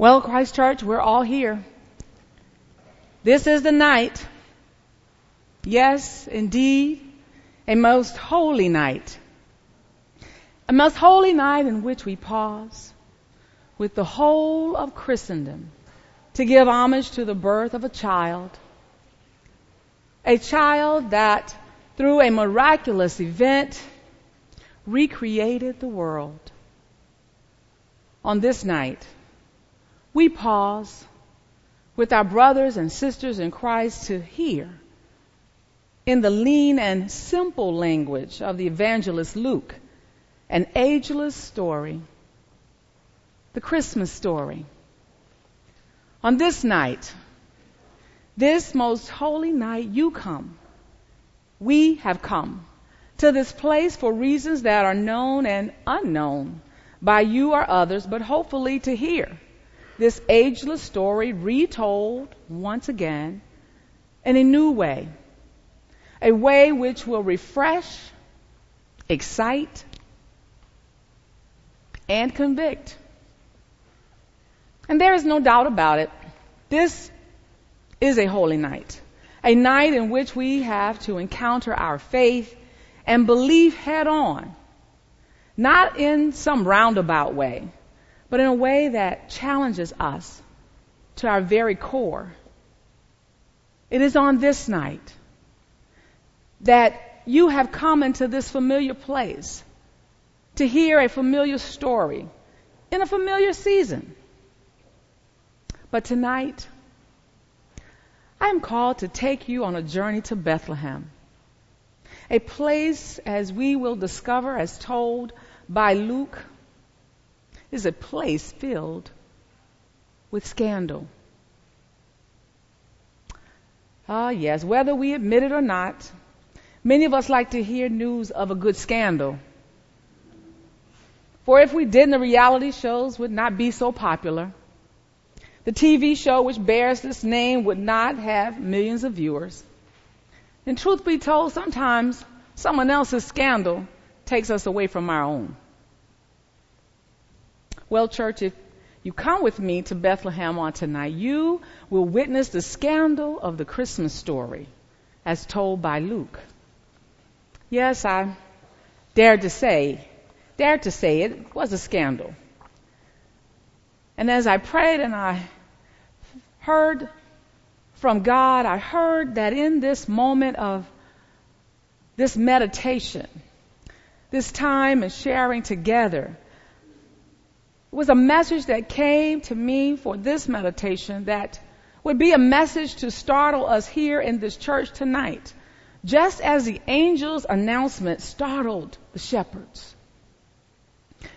Well, Christ Church, we're all here. This is the night. Yes, indeed, a most holy night. A most holy night in which we pause with the whole of Christendom to give homage to the birth of a child. A child that, through a miraculous event, recreated the world. On this night, we pause with our brothers and sisters in Christ to hear in the lean and simple language of the evangelist Luke an ageless story, the Christmas story. On this night, this most holy night, you come. We have come to this place for reasons that are known and unknown by you or others, but hopefully to hear this ageless story retold once again in a new way. A way which will refresh, excite, and convict. And there is no doubt about it. This is a holy night. A night in which we have to encounter our faith and believe head on. Not in some roundabout way, but in a way that challenges us to our very core. It is on this night that you have come into this familiar place to hear a familiar story in a familiar season. But tonight, I am called to take you on a journey to Bethlehem, a place, as we will discover, as told by Luke, is a place filled with scandal. Ah, yes, whether we admit it or not, many of us like to hear news of a good scandal. For if we didn't, the reality shows would not be so popular. The TV show which bears this name would not have millions of viewers. And truth be told, sometimes someone else's scandal takes us away from our own. Well, church, if you come with me to Bethlehem on tonight, you will witness the scandal of the Christmas story as told by Luke. Yes, I dared to say, dare to say it was a scandal. And as I prayed and I heard from God, I heard that in this moment of this meditation, this time and sharing together, it was a message that came to me for this meditation that would be a message to startle us here in this church tonight, just as the angel's announcement startled the shepherds.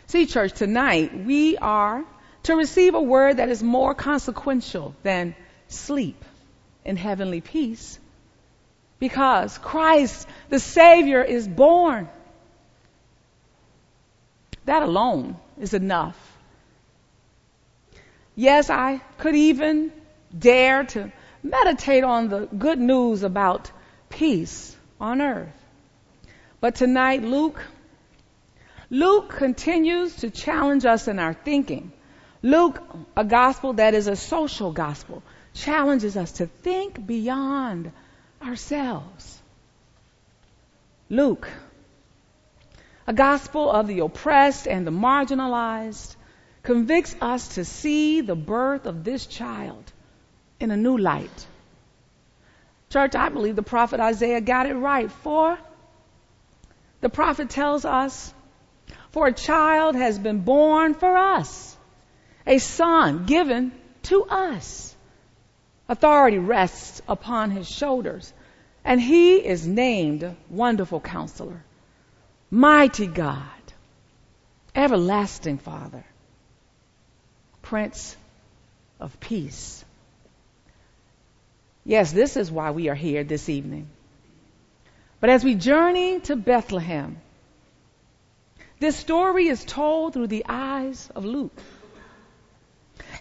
See, church, tonight we are to receive a word that is more consequential than sleep in heavenly peace. Because Christ, the Savior, is born. That alone is enough Yes, I could even dare to meditate on the good news about peace on earth. But tonight, Luke, Luke continues to challenge us in our thinking. Luke, a gospel that is a social gospel, challenges us to think beyond ourselves. Luke, a gospel of the oppressed and the marginalized, convicts us to see the birth of this child in a new light. Church, I believe the prophet Isaiah got it right. For the prophet tells us, for a child has been born for us, a son given to us. Authority rests upon his shoulders, and he is named Wonderful Counselor, Mighty God, Everlasting Father, Prince of Peace. Yes, this is why we are here this evening. But as we journey to Bethlehem, this story is told through the eyes of Luke.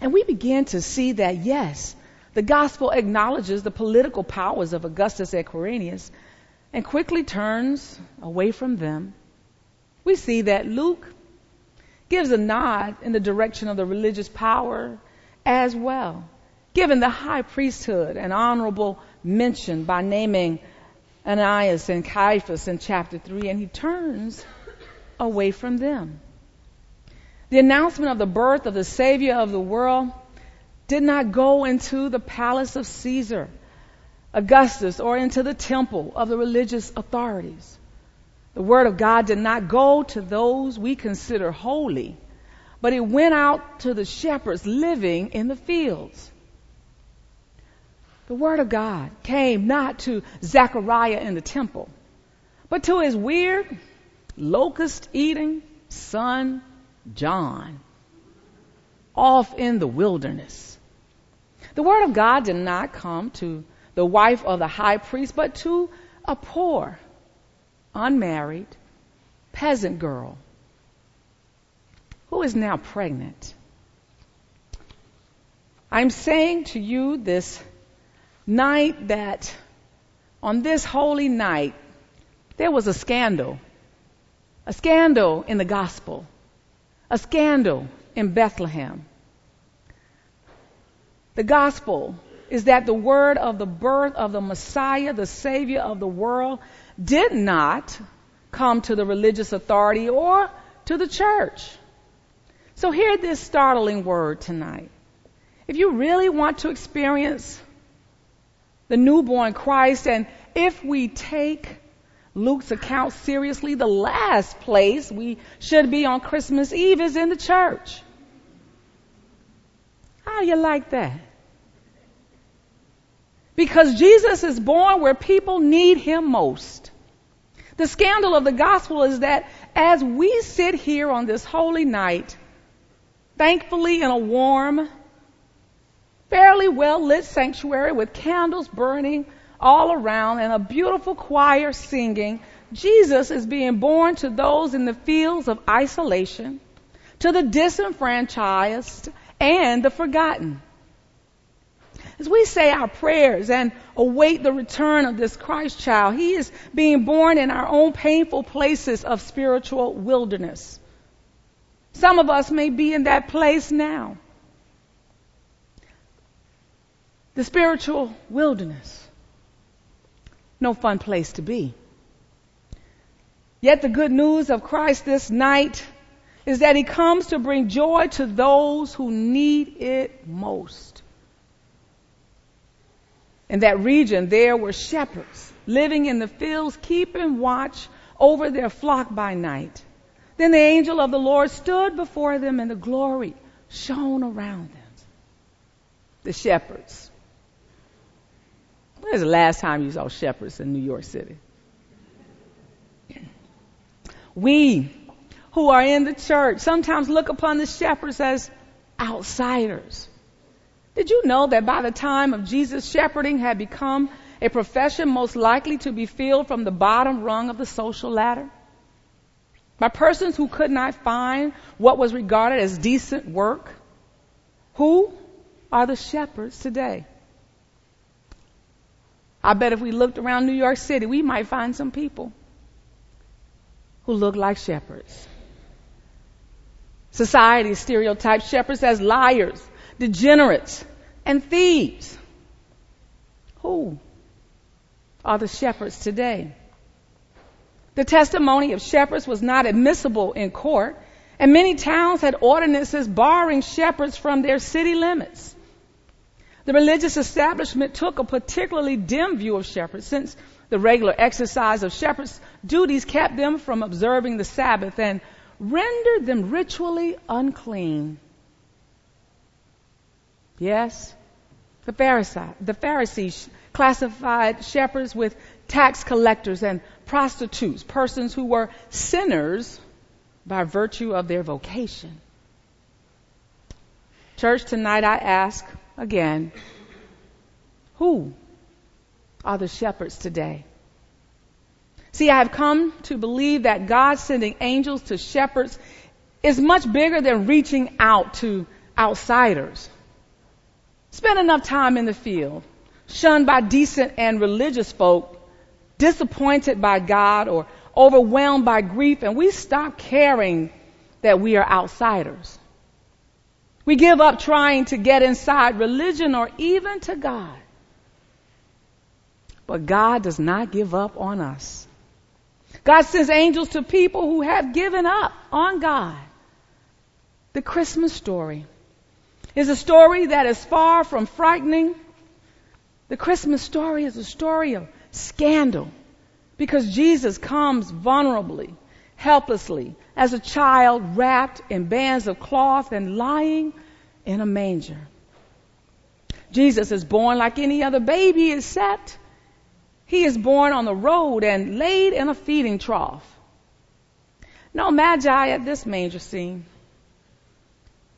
And we begin to see that, yes, the gospel acknowledges the political powers of Augustus and Quirinius and quickly turns away from them. We see that Luke gives a nod in the direction of the religious power as well, given the high priesthood and honorable mention by naming Ananias and Caiaphas in chapter 3, and he turns away from them. The announcement of the birth of the Savior of the world did not go into the palace of Caesar, Augustus, or into the temple of the religious authorities. The Word of God did not go to those we consider holy, but it went out to the shepherds living in the fields. The Word of God came not to Zechariah in the temple, but to his weird, locust eating son, John, off in the wilderness. The Word of God did not come to the wife of the high priest, but to a poor, unmarried peasant girl who is now pregnant. I'm saying to you this night that on this holy night, there was a scandal. A scandal in the gospel. A scandal in Bethlehem. The gospel is that the word of the birth of the Messiah, the Savior of the world, did not come to the religious authority or to the church. So hear this startling word tonight. If you really want to experience the newborn Christ, and if we take Luke's account seriously, the last place we should be on Christmas Eve is in the church. How do you like that? Because Jesus is born where people need him most. The scandal of the gospel is that as we sit here on this holy night, thankfully in a warm, fairly well lit sanctuary with candles burning all around and a beautiful choir singing, Jesus is being born to those in the fields of isolation, to the disenfranchised and the forgotten. As we say our prayers and await the return of this Christ child, he is being born in our own painful places of spiritual wilderness. Some of us may be in that place now. The spiritual wilderness. No fun place to be. Yet the good news of Christ this night is that he comes to bring joy to those who need it most. In that region, there were shepherds living in the fields, keeping watch over their flock by night. Then the angel of the Lord stood before them, and the glory shone around them. The shepherds. When's the last time you saw shepherds in New York City? We who are in the church sometimes look upon the shepherds as outsiders. Did you know that by the time of Jesus, shepherding had become a profession most likely to be filled from the bottom rung of the social ladder? By persons who could not find what was regarded as decent work? Who are the shepherds today? I bet if we looked around New York City, we might find some people who look like shepherds. Society stereotypes shepherds as liars, degenerates, and thieves. Who are the shepherds today? The testimony of shepherds was not admissible in court, and many towns had ordinances barring shepherds from their city limits. The religious establishment took a particularly dim view of shepherds since the regular exercise of shepherds' duties kept them from observing the Sabbath and rendered them ritually unclean. Yes, the Pharisees, the Pharisees classified shepherds with tax collectors and prostitutes, persons who were sinners by virtue of their vocation. Church, tonight I ask again, who are the shepherds today? See, I have come to believe that God sending angels to shepherds is much bigger than reaching out to outsiders. Spend enough time in the field, shunned by decent and religious folk, disappointed by God or overwhelmed by grief, and we stop caring that we are outsiders. We give up trying to get inside religion or even to God. But God does not give up on us. God sends angels to people who have given up on God. The Christmas story is a story that is far from frightening. The Christmas story is a story of scandal because Jesus comes vulnerably, helplessly, as a child wrapped in bands of cloth and lying in a manger. Jesus is born like any other baby except he is born on the road and laid in a feeding trough. No magi at this manger scene.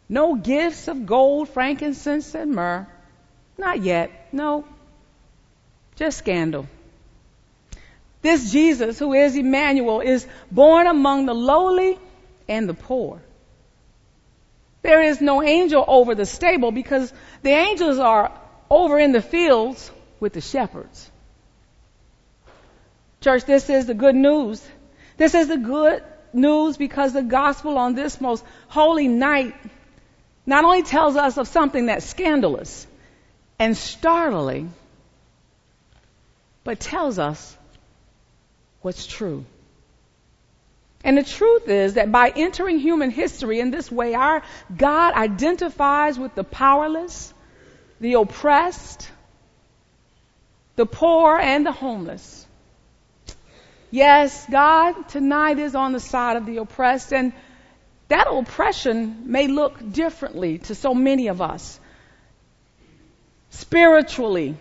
No gifts of gold, frankincense, and myrrh. Not yet. No. Just scandal. This Jesus, who is Emmanuel, is born among the lowly and the poor. There is no angel over the stable because the angels are over in the fields with the shepherds. Church, this is the good news. This is the good news because the gospel on this most holy night not only tells us of something that's scandalous and startling, but tells us what's true. And the truth is that by entering human history in this way, our God identifies with the powerless, the oppressed, the poor, and the homeless. Yes, God tonight is on the side of the oppressed, and that oppression may look differently to so many of us. Spiritually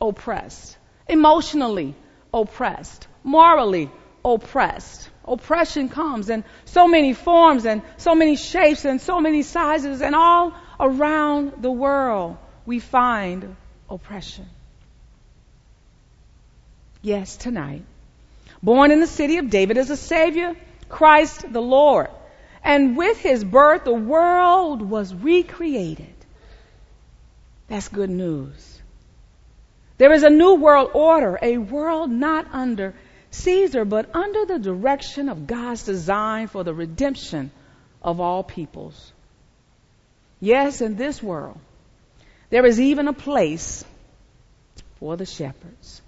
oppressed, emotionally oppressed, morally oppressed. Oppression comes in so many forms and so many shapes and so many sizes, and all around the world we find oppression. Yes, tonight born in the city of David as a Savior, Christ the Lord. And with his birth, the world was recreated. That's good news. There is a new world order, a world not under Caesar, but under the direction of God's design for the redemption of all peoples. Yes, in this world, there is even a place for the shepherds.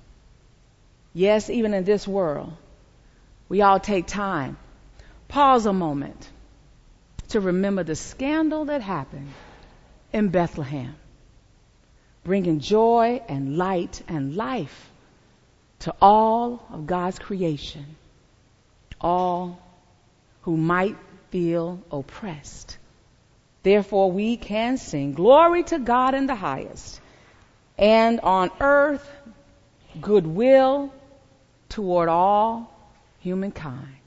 Yes, even in this world, we all take time, pause a moment to remember the scandal that happened in Bethlehem, bringing joy and light and life to all of God's creation, all who might feel oppressed. Therefore, we can sing glory to God in the highest, and on earth, goodwill toward all humankind.